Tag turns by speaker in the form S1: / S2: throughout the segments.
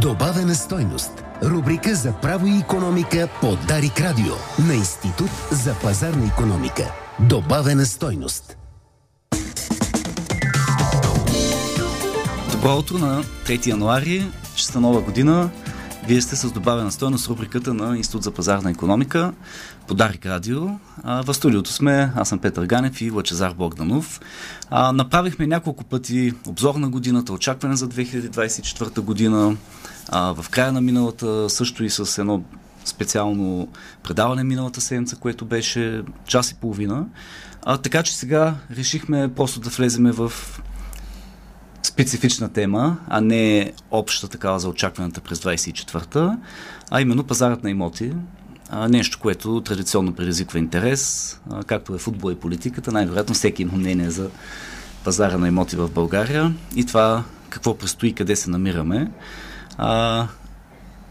S1: Добавена стойност. Рубрика за право и економика по Дарик Радио на Институт за пазарна економика. Добавена стойност.
S2: Добро на 3 януари, честа нова година. Вие сте с добавена стойност рубриката на Институт за пазарна економика по Дарик Радио. А, в студиото сме, аз съм Петър Ганев и Лачезар Богданов. А, направихме няколко пъти обзор на годината, очакване за 2024 година. А, в края на миналата също и с едно специално предаване миналата седмица, което беше час и половина. А, така че сега решихме просто да влеземе в специфична тема, а не обща такава за очакваната през 24-та, а именно пазарът на имоти. Нещо, което традиционно предизвиква интерес, както е футбол и политиката, най-вероятно всеки има мнение за пазара на имоти в България и това какво предстои, къде се намираме. А,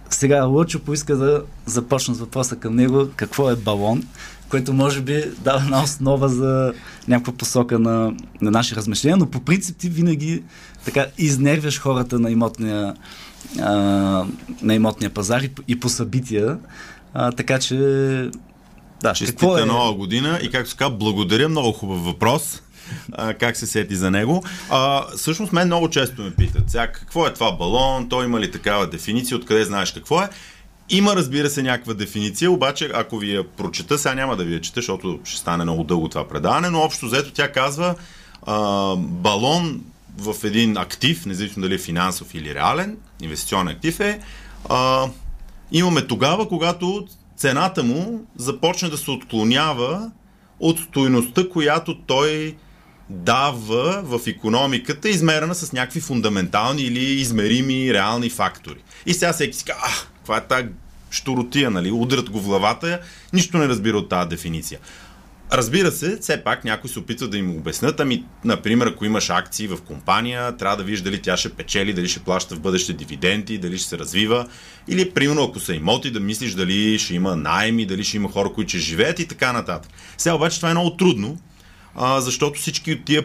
S2: сега Лъчо поиска да започна с въпроса към него. Какво е балон? Което може би дава една основа за някаква посока на, на наши размишления, но по принцип ти винаги така изнервяш хората на имотния, а, на имотния пазар и, и по събития. А, така че
S3: да, Честита е... нова година и както казва, благодаря, много хубав въпрос. А, как се сети за него. А, всъщност мен много често ме питат, сега какво е това балон, той има ли такава дефиниция, откъде знаеш какво е. Има, разбира се, някаква дефиниция, обаче ако ви я прочета, сега няма да ви я чета, защото ще стане много дълго това предаване, но общо взето тя казва а, балон в един актив, независимо дали е финансов или реален, инвестиционен актив е, а, имаме тогава, когато цената му започне да се отклонява от стоеността, която той дава в економиката, измерена с някакви фундаментални или измерими реални фактори. И сега всеки си казва, каква е тази штуротия, нали? Удрят го в главата, нищо не разбира от тази дефиниция. Разбира се, все пак някой се опитва да им обяснят, ами, например, ако имаш акции в компания, трябва да видиш дали тя ще печели, дали ще плаща в бъдеще дивиденти, дали ще се развива, или, примерно, ако са имоти, да мислиш дали ще има найми, дали ще има хора, които ще живеят и така нататък. Сега обаче това е много трудно, а, защото всички от тия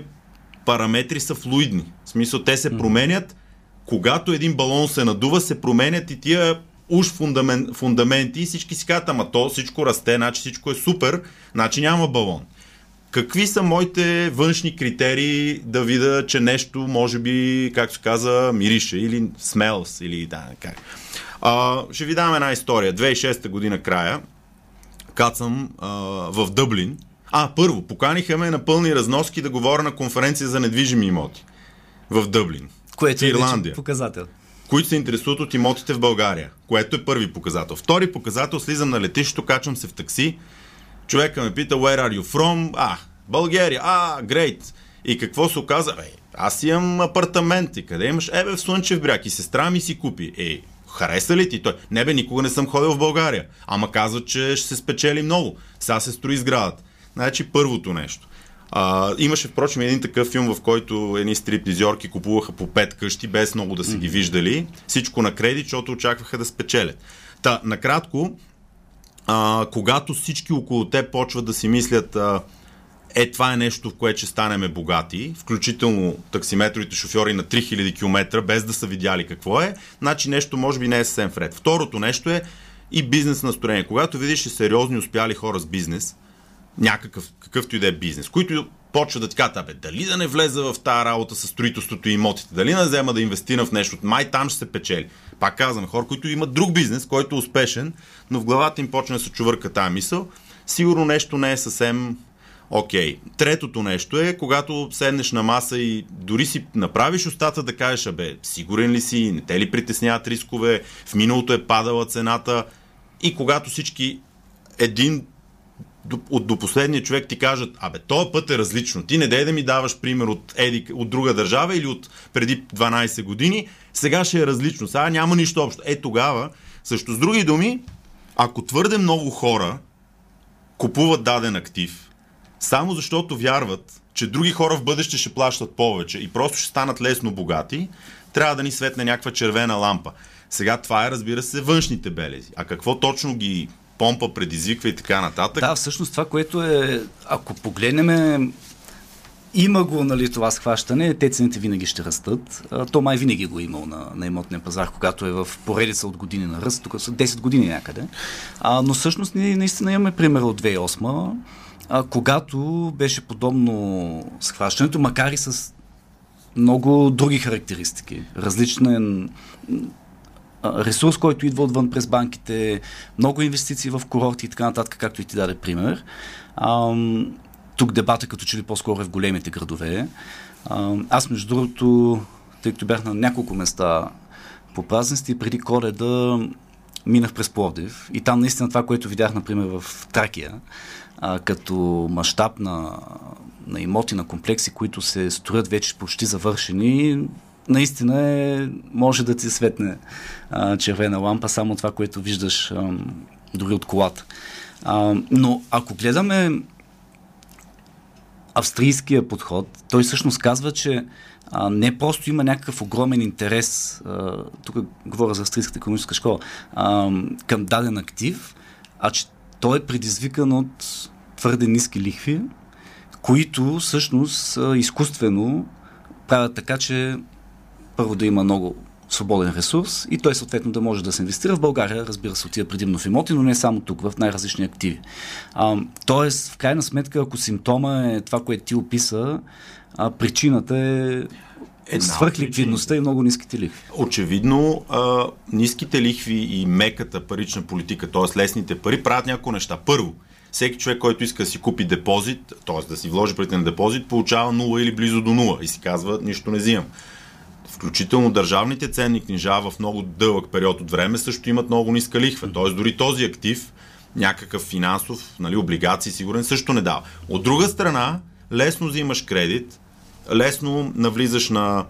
S3: параметри са флуидни. В смисъл, те се променят, когато един балон се надува, се променят и тия уж фундамент, фундаменти и всички си казват, ама то всичко расте, значи всичко е супер, значи няма балон. Какви са моите външни критерии да видя, че нещо, може би, както се каза, мирише или смелс, или да, как. А, ще ви дам една история. 2006 година края, кацам а, в Дъблин. А, първо, поканиха ме на пълни разноски да говоря на конференция за недвижими имоти в Дъблин.
S2: Което е Ирландия. показател
S3: които се интересуват от имотите в България, което е първи показател. Втори показател, слизам на летището, качвам се в такси, човека ме пита, where are you from? А, България, а, great. И какво се оказа? Е, аз имам апартамент и къде имаш? Ебе, в Слънчев бряг и сестра ми си купи. Е, хареса ли ти той? Не бе, никога не съм ходил в България. Ама казва, че ще се спечели много. Сега се строи сградата. Значи първото нещо. А, имаше, впрочем, един такъв филм, в който едни стриптизьорки купуваха по пет къщи, без много да са ги виждали. Всичко на кредит, защото очакваха да спечелят. Та, накратко, а, когато всички около те почват да си мислят а, е, това е нещо, в което ще станеме богати, включително таксиметровите шофьори на 3000 км, без да са видяли какво е, значи нещо може би не е съвсем вред. Второто нещо е и бизнес настроение. Когато видиш сериозни успяли хора с бизнес, някакъв, какъвто и да е бизнес, които почва да ти кажат, абе, дали да не влезе в тази работа с строителството и имотите, дали не взема да инвестира в нещо, май там ще се печели. Пак казвам, хора, които имат друг бизнес, който е успешен, но в главата им почне да се чувърка тази мисъл, сигурно нещо не е съвсем окей. Okay. Третото нещо е, когато седнеш на маса и дори си направиш устата да кажеш, абе, сигурен ли си, не те ли притесняват рискове, в миналото е падала цената и когато всички един от до последния човек ти кажат, абе, този път е различно. Ти не дай да ми даваш пример от, еди, от друга държава или от преди 12 години, сега ще е различно. Сега няма нищо общо. Е, тогава, също с други думи, ако твърде много хора купуват даден актив, само защото вярват, че други хора в бъдеще ще плащат повече и просто ще станат лесно богати, трябва да ни светне някаква червена лампа. Сега това е, разбира се, външните белези. А какво точно ги помпа, предизвиква и така нататък.
S2: Да, всъщност това, което е, ако погледнем има го нали, това схващане, те цените винаги ще растат. То май винаги го е имал на, на имотния пазар, когато е в поредица от години на ръст, тук са 10 години някъде. А, но всъщност ние наистина имаме пример от 2008 а, когато беше подобно схващането, макар и с много други характеристики. Различен ресурс, който идва отвън през банките, много инвестиции в курорти и така нататък, както и ти даде пример. А, тук дебата като че ли по-скоро е в големите градове. А, аз, между другото, тъй като бях на няколко места по празници, преди коледа минах през Пловдив и там наистина това, което видях, например, в Тракия, а, като мащаб на, на имоти, на комплекси, които се строят вече почти завършени, наистина е, може да ти светне а, червена лампа, само това, което виждаш а, дори от колата. А, но ако гледаме австрийския подход, той всъщност казва, че а, не просто има някакъв огромен интерес, а, тук говоря за австрийската економическа школа, а, към даден актив, а че той е предизвикан от твърде ниски лихви, които всъщност изкуствено правят така, че първо да има много свободен ресурс и той съответно да може да се инвестира в България, разбира се, отива предимно в имоти, но не само тук, в най-различни активи. А, тоест, в крайна сметка, ако симптома е това, което ти описа, а, причината е е свърхликвидността и много ниските лихви.
S3: Очевидно, а, ниските лихви и меката парична политика, т.е. лесните пари, правят няколко неща. Първо, всеки човек, който иска да си купи депозит, т.е. да си вложи на депозит, получава 0 или близо до 0 и си казва, нищо не взимам. Включително държавните ценни книжа в много дълъг период от време също имат много ниска лихва. Т.е. дори този актив, някакъв финансов, нали, облигации, сигурен, също не дава. От друга страна, лесно взимаш кредит, лесно навлизаш на,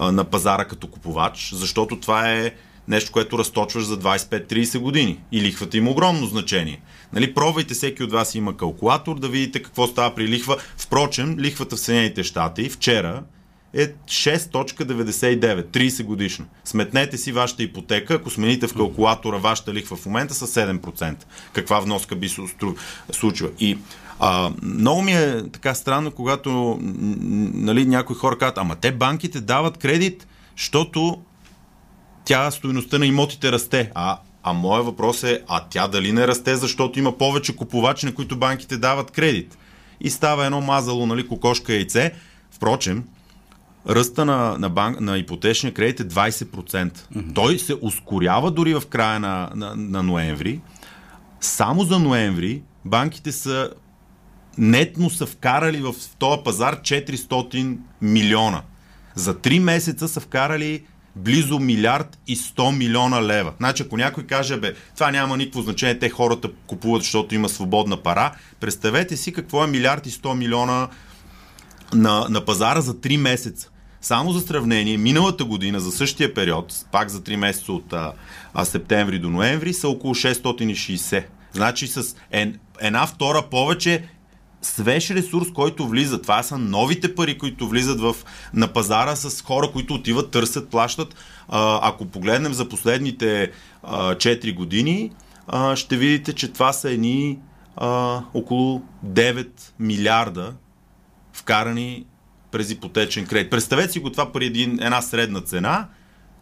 S3: на пазара като купувач, защото това е нещо, което разточваш за 25-30 години. И лихвата има огромно значение. Нали, пробвайте, всеки от вас има калкулатор, да видите какво става при лихва. Впрочем, лихвата в Съединените щати вчера е 6.99, 30 годишно. Сметнете си вашата ипотека, ако смените в калкулатора вашата лихва в момента с 7%. Каква вноска би се случила? И а, много ми е така странно, когато нали, някои хора казват, ама те банките дават кредит, защото тя стоеността на имотите расте. А, а моят въпрос е, а тя дали не расте, защото има повече купувачи, на които банките дават кредит. И става едно мазало, нали, кокошка яйце. Впрочем, ръста на, на, банк, на ипотечния кредит е 20%. Mm-hmm. Той се ускорява дори в края на, на, на ноември. Само за ноември банките са нетно са вкарали в този пазар 400 милиона. За 3 месеца са вкарали близо милиард и 100 милиона лева. Значи, ако някой каже, бе, това няма никакво значение, те хората купуват, защото има свободна пара, представете си какво е милиард и 100 милиона на, на пазара за 3 месеца. Само за сравнение, миналата година за същия период, пак за 3 месеца от а, а, септември до ноември, са около 660. Значи с ен, една втора повече свеж ресурс, който влиза. Това са новите пари, които влизат в, на пазара с хора, които отиват, търсят, плащат. А, ако погледнем за последните а, 4 години, а, ще видите, че това са едни а, около 9 милиарда вкарани през ипотечен кредит. Представете си го това при един, една средна цена –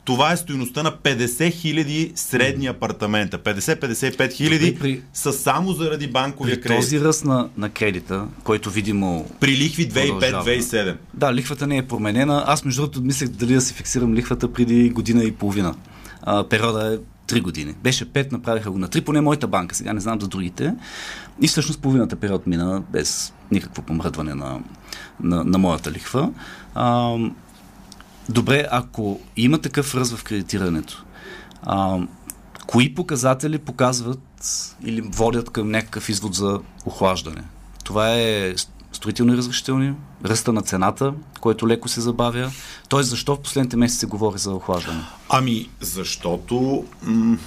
S3: това е стоеността на 50 хиляди средни апартамента. 50-55 хиляди при... са само заради банковия
S2: при
S3: кредит.
S2: този ръст на, на кредита, който видимо...
S3: При лихви 2005-2007.
S2: Да, лихвата не е променена. Аз между другото мислех дали да си фиксирам лихвата преди година и половина. А, периода е 3 години. Беше 5, направиха го на 3, поне моята банка, сега не знам за другите. И всъщност половината период мина без никакво помръдване на, на, на моята лихва. А, Добре, ако има такъв ръст в кредитирането, а, кои показатели показват или водят към някакъв извод за охлаждане? Това е строителни разрешителни, ръста на цената, който леко се забавя. Тоест, защо в последните месеци се говори за охлаждане?
S3: Ами, защото м-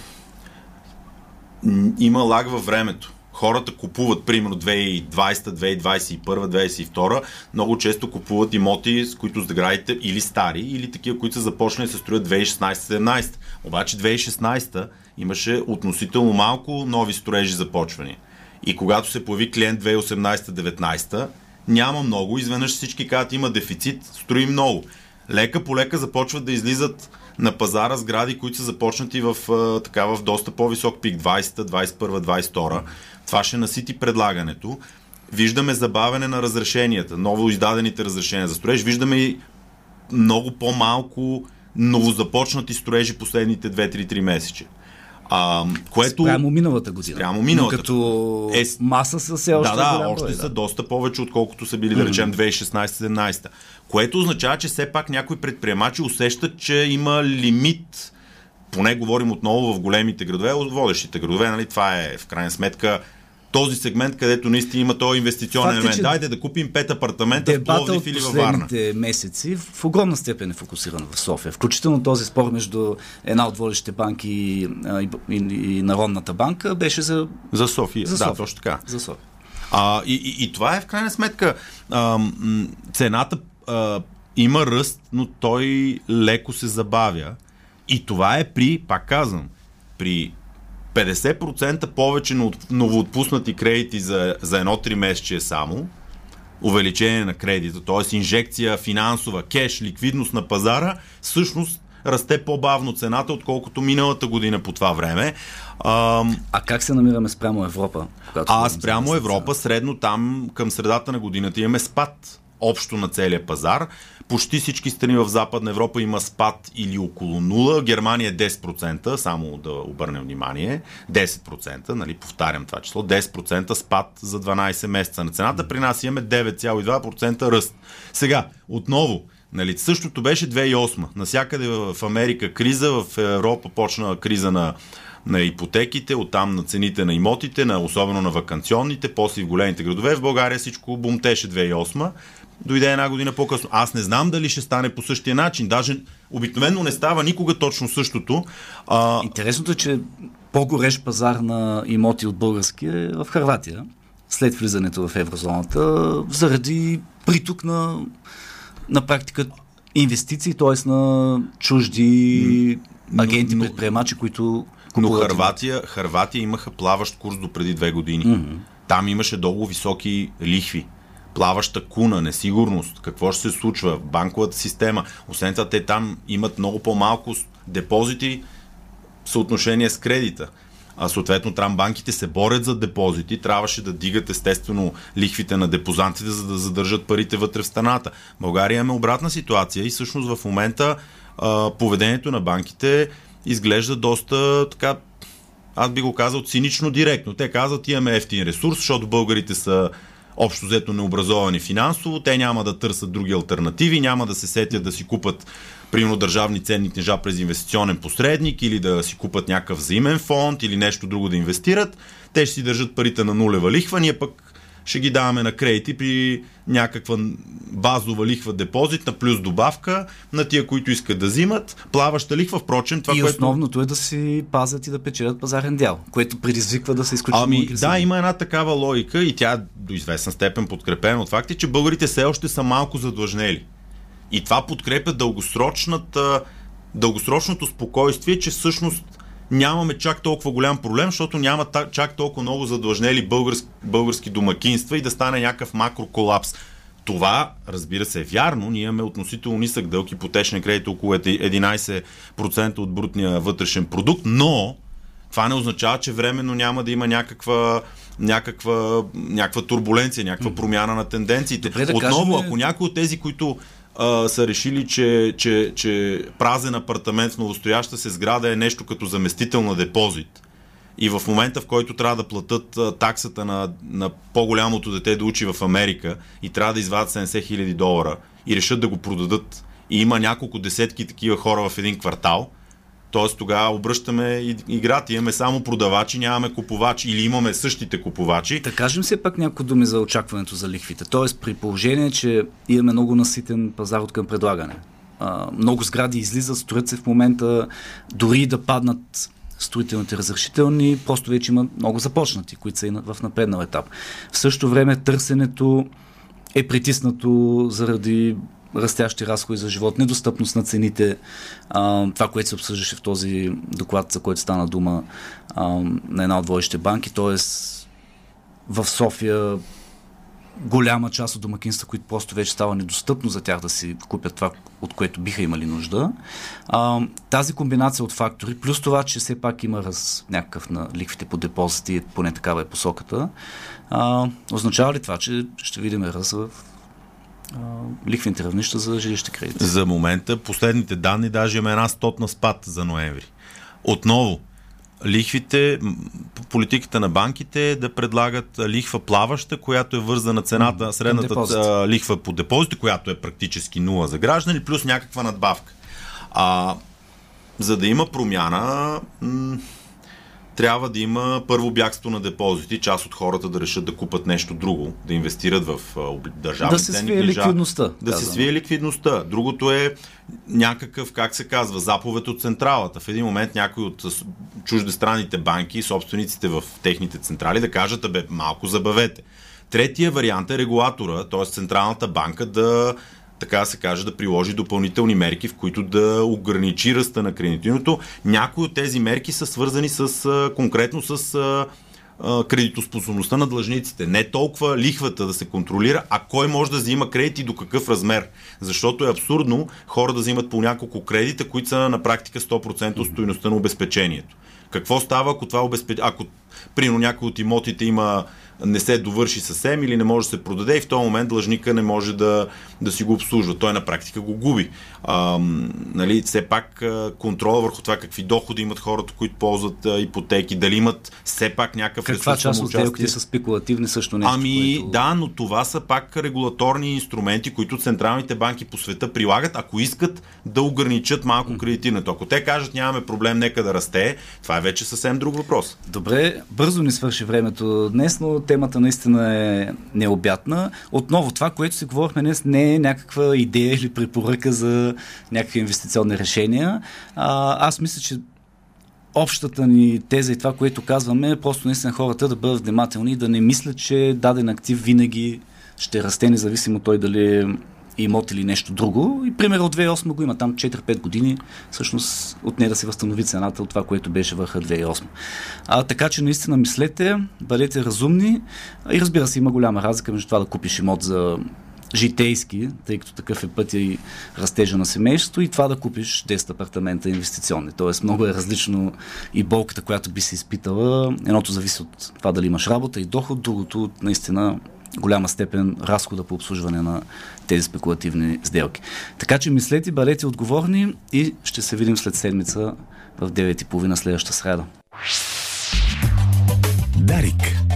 S3: има лаг във времето хората купуват, примерно 2020, 2021, 2022, много често купуват имоти, с които сградите или стари, или такива, които са започнали да се строят 2016-17. Обаче 2016 имаше относително малко нови строежи започвани. И когато се появи клиент 2018-19, няма много, изведнъж всички казват има дефицит, строим много. Лека по лека започват да излизат на пазара сгради, които са започнати в, така, в доста по-висок пик 20-та, 21-та, 22-та. Това ще насити предлагането. Виждаме забавяне на разрешенията, ново издадените разрешения за строеж. Виждаме и много по-малко новозапочнати строежи последните 2-3-3 месече. А, което...
S2: Спрямо миналата година.
S3: Спрямо миналата.
S2: Но като е... маса са все още
S3: Да, да,
S2: голям
S3: още са
S2: да.
S3: доста повече, отколкото са били, да речем, 2016-17. Което означава, че все пак някои предприемачи усещат, че има лимит поне говорим отново в големите градове, от водещите градове, нали, това е в крайна сметка този сегмент, където наистина има този инвестиционен
S2: Факт е,
S3: елемент. Дайте да купим пет апартамента в Пловдив или във Варна.
S2: месеци в огромна степен е фокусиран в София. Включително този спор между една от водещите банки и, и, и, и Народната банка беше за,
S3: За София.
S2: за
S3: да,
S2: София.
S3: точно така.
S2: За София.
S3: А, и, и, и това е в крайна сметка. А, м, цената а, има ръст, но той леко се забавя. И това е при, пак казвам, при 50% повече нов- новоотпуснати кредити за, за едно 3 месече само, увеличение на кредита, т.е. инжекция финансова, кеш, ликвидност на пазара, всъщност расте по-бавно цената, отколкото миналата година по това време. Ам,
S2: А как се намираме спрямо Европа?
S3: а спрямо? Европа, средно там към средата на годината имаме спад общо на целия пазар. Почти всички страни в Западна Европа има спад или около 0. Германия е 10%, само да обърнем внимание. 10%, нали, повтарям това число. 10% спад за 12 месеца на цената. При нас имаме 9,2% ръст. Сега, отново, Нали, същото беше 2008. Насякъде в Америка криза, в Европа почна криза на, на ипотеките, оттам на цените на имотите, на, особено на вакансионните, после в големите градове. В България всичко бумтеше 2008. Дойде една година по-късно. Аз не знам дали ще стане по същия начин. Даже обикновено не става никога точно същото. А,
S2: Интересното е, че по-горещ пазар на имоти от български е в Харватия, след влизането в еврозоната, заради приток на, на практика инвестиции, т.е. на чужди агенти, предприемачи, които
S3: Но Харватия, Харватия имаха плаващ курс до преди две години. Mm-hmm. Там имаше много високи лихви. Плаваща куна, несигурност, какво ще се случва в банковата система. Освен това, те там имат много по-малко депозити в съотношение с кредита. А съответно, там банките се борят за депозити, трябваше да дигат естествено лихвите на депозантите, за да задържат парите вътре в страната. България имаме обратна ситуация и всъщност в момента а, поведението на банките изглежда доста така аз би го казал цинично директно. Те казват, имаме ефтин ресурс, защото българите са общо взето необразовани финансово, те няма да търсят други альтернативи, няма да се сетят да си купат примерно държавни ценни книжа през инвестиционен посредник или да си купат някакъв взаимен фонд или нещо друго да инвестират. Те ще си държат парите на нулева лихва, ние пък ще ги даваме на кредити при някаква базова лихва депозит на плюс добавка на тия, които искат да взимат. Плаваща лихва, впрочем, това,
S2: и
S3: което...
S2: основното е да си пазят и да печелят пазарен дял, което предизвиква да се изключително
S3: Ами
S2: агресивни.
S3: да, има една такава логика и тя до известна степен подкрепена от факти, че българите все още са малко задлъжнели. И това подкрепя дългосрочната, дългосрочното спокойствие, че всъщност нямаме чак толкова голям проблем, защото няма чак толкова много задлъжнели български, български домакинства и да стане някакъв макроколапс. Това, разбира се, е вярно. Ние имаме относително нисък дълг, ипотечен кредит около 11% от брутния вътрешен продукт, но това не означава, че временно няма да има някаква, някаква, някаква турбуленция, някаква промяна на тенденциите.
S2: Добре, да
S3: Отново,
S2: кажем-
S3: ако някой от тези, които а, са решили, че, че, че празен апартамент в новостояща се сграда е нещо като заместител на депозит, и в момента, в който трябва да платят таксата на, на по-голямото дете да учи в Америка и трябва да извадят 70 хиляди долара и решат да го продадат и има няколко десетки такива хора в един квартал, т.е. тогава обръщаме играта. Имаме само продавачи, нямаме купувачи или имаме същите купувачи.
S2: Да кажем все пак няколко думи за очакването за лихвите. Тоест, при положение, че имаме много наситен пазар от към предлагане. А, много сгради излизат, строят се в момента, дори да паднат строителните разрешителни, просто вече има много започнати, които са и в напреднал етап. В същото време търсенето е притиснато заради растящи разходи за живот, недостъпност на цените, а, това, което се обсъждаше в този доклад, за който стана дума а, на една от водещите банки, т.е. в София голяма част от домакинства, които просто вече става недостъпно за тях да си купят това, от което биха имали нужда. А, тази комбинация от фактори, плюс това, че все пак има раз, някакъв на лихвите по депозити, поне такава е посоката, а, означава ли това, че ще видим раз в лихвените равнища за жилищни кредити?
S3: За момента, последните данни, даже има една стотна спад за ноември. Отново, лихвите, политиката на банките е да предлагат лихва плаваща, която е вързана цената, средната лихва по депозите, която е практически нула за граждани, плюс някаква надбавка. А, за да има промяна, трябва да има първо бягство на депозити, част от хората да решат да купат нещо друго, да инвестират в държавни
S2: Да се свие книжа, ликвидността.
S3: Да казвам. се свие ликвидността. Другото е някакъв, как се казва, заповед от централата. В един момент някои от чуждестранните банки, собствениците в техните централи да кажат, бе, малко забавете. Третия вариант е регулатора, т.е. Централната банка да така да се каже, да приложи допълнителни мерки, в които да ограничи ръста на кредитирането. Някои от тези мерки са свързани с, конкретно с кредитоспособността на длъжниците. Не толкова лихвата да се контролира, а кой може да взима кредит и до какъв размер. Защото е абсурдно хора да взимат по няколко кредита, които са на практика 100% от стоеността на обезпечението. Какво става, ако това обезпечение, ако примерно някой от имотите има не се довърши съвсем или не може да се продаде и в този момент длъжника не може да, да си го обслужва. Той на практика го губи. А, нали, все пак контрола върху това какви доходи имат хората, които ползват а, ипотеки, дали имат все пак някакъв
S2: Каква част от сделките са спекулативни също нещо?
S3: Ами което... да, но това са пак регулаторни инструменти, които централните банки по света прилагат, ако искат да ограничат малко кредитирането. Ако те кажат нямаме проблем, нека да расте, това е вече съвсем друг въпрос.
S2: Добре, бързо ни свърши времето днес, но темата наистина е необятна. Отново, това, което си говорихме днес, не е някаква идея или препоръка за някакви инвестиционни решения. А, аз мисля, че общата ни теза и това, което казваме, е просто наистина хората да бъдат внимателни и да не мислят, че даден актив винаги ще расте, независимо той дали е имот или нещо друго. И пример от 2008 го има там 4-5 години, всъщност от не да се възстанови цената от това, което беше върха 2008. А, така че наистина мислете, бъдете разумни и разбира се, има голяма разлика между това да купиш имот за житейски, тъй като такъв е пътя и растежа на семейството и това да купиш 10 апартамента инвестиционни. Тоест много е различно и болката, която би се изпитала. Едното зависи от това дали имаш работа и доход, другото наистина голяма степен разхода по обслужване на тези спекулативни сделки. Така че мислете, бъдете отговорни и ще се видим след седмица в 9.30 следващата среда. Дарик.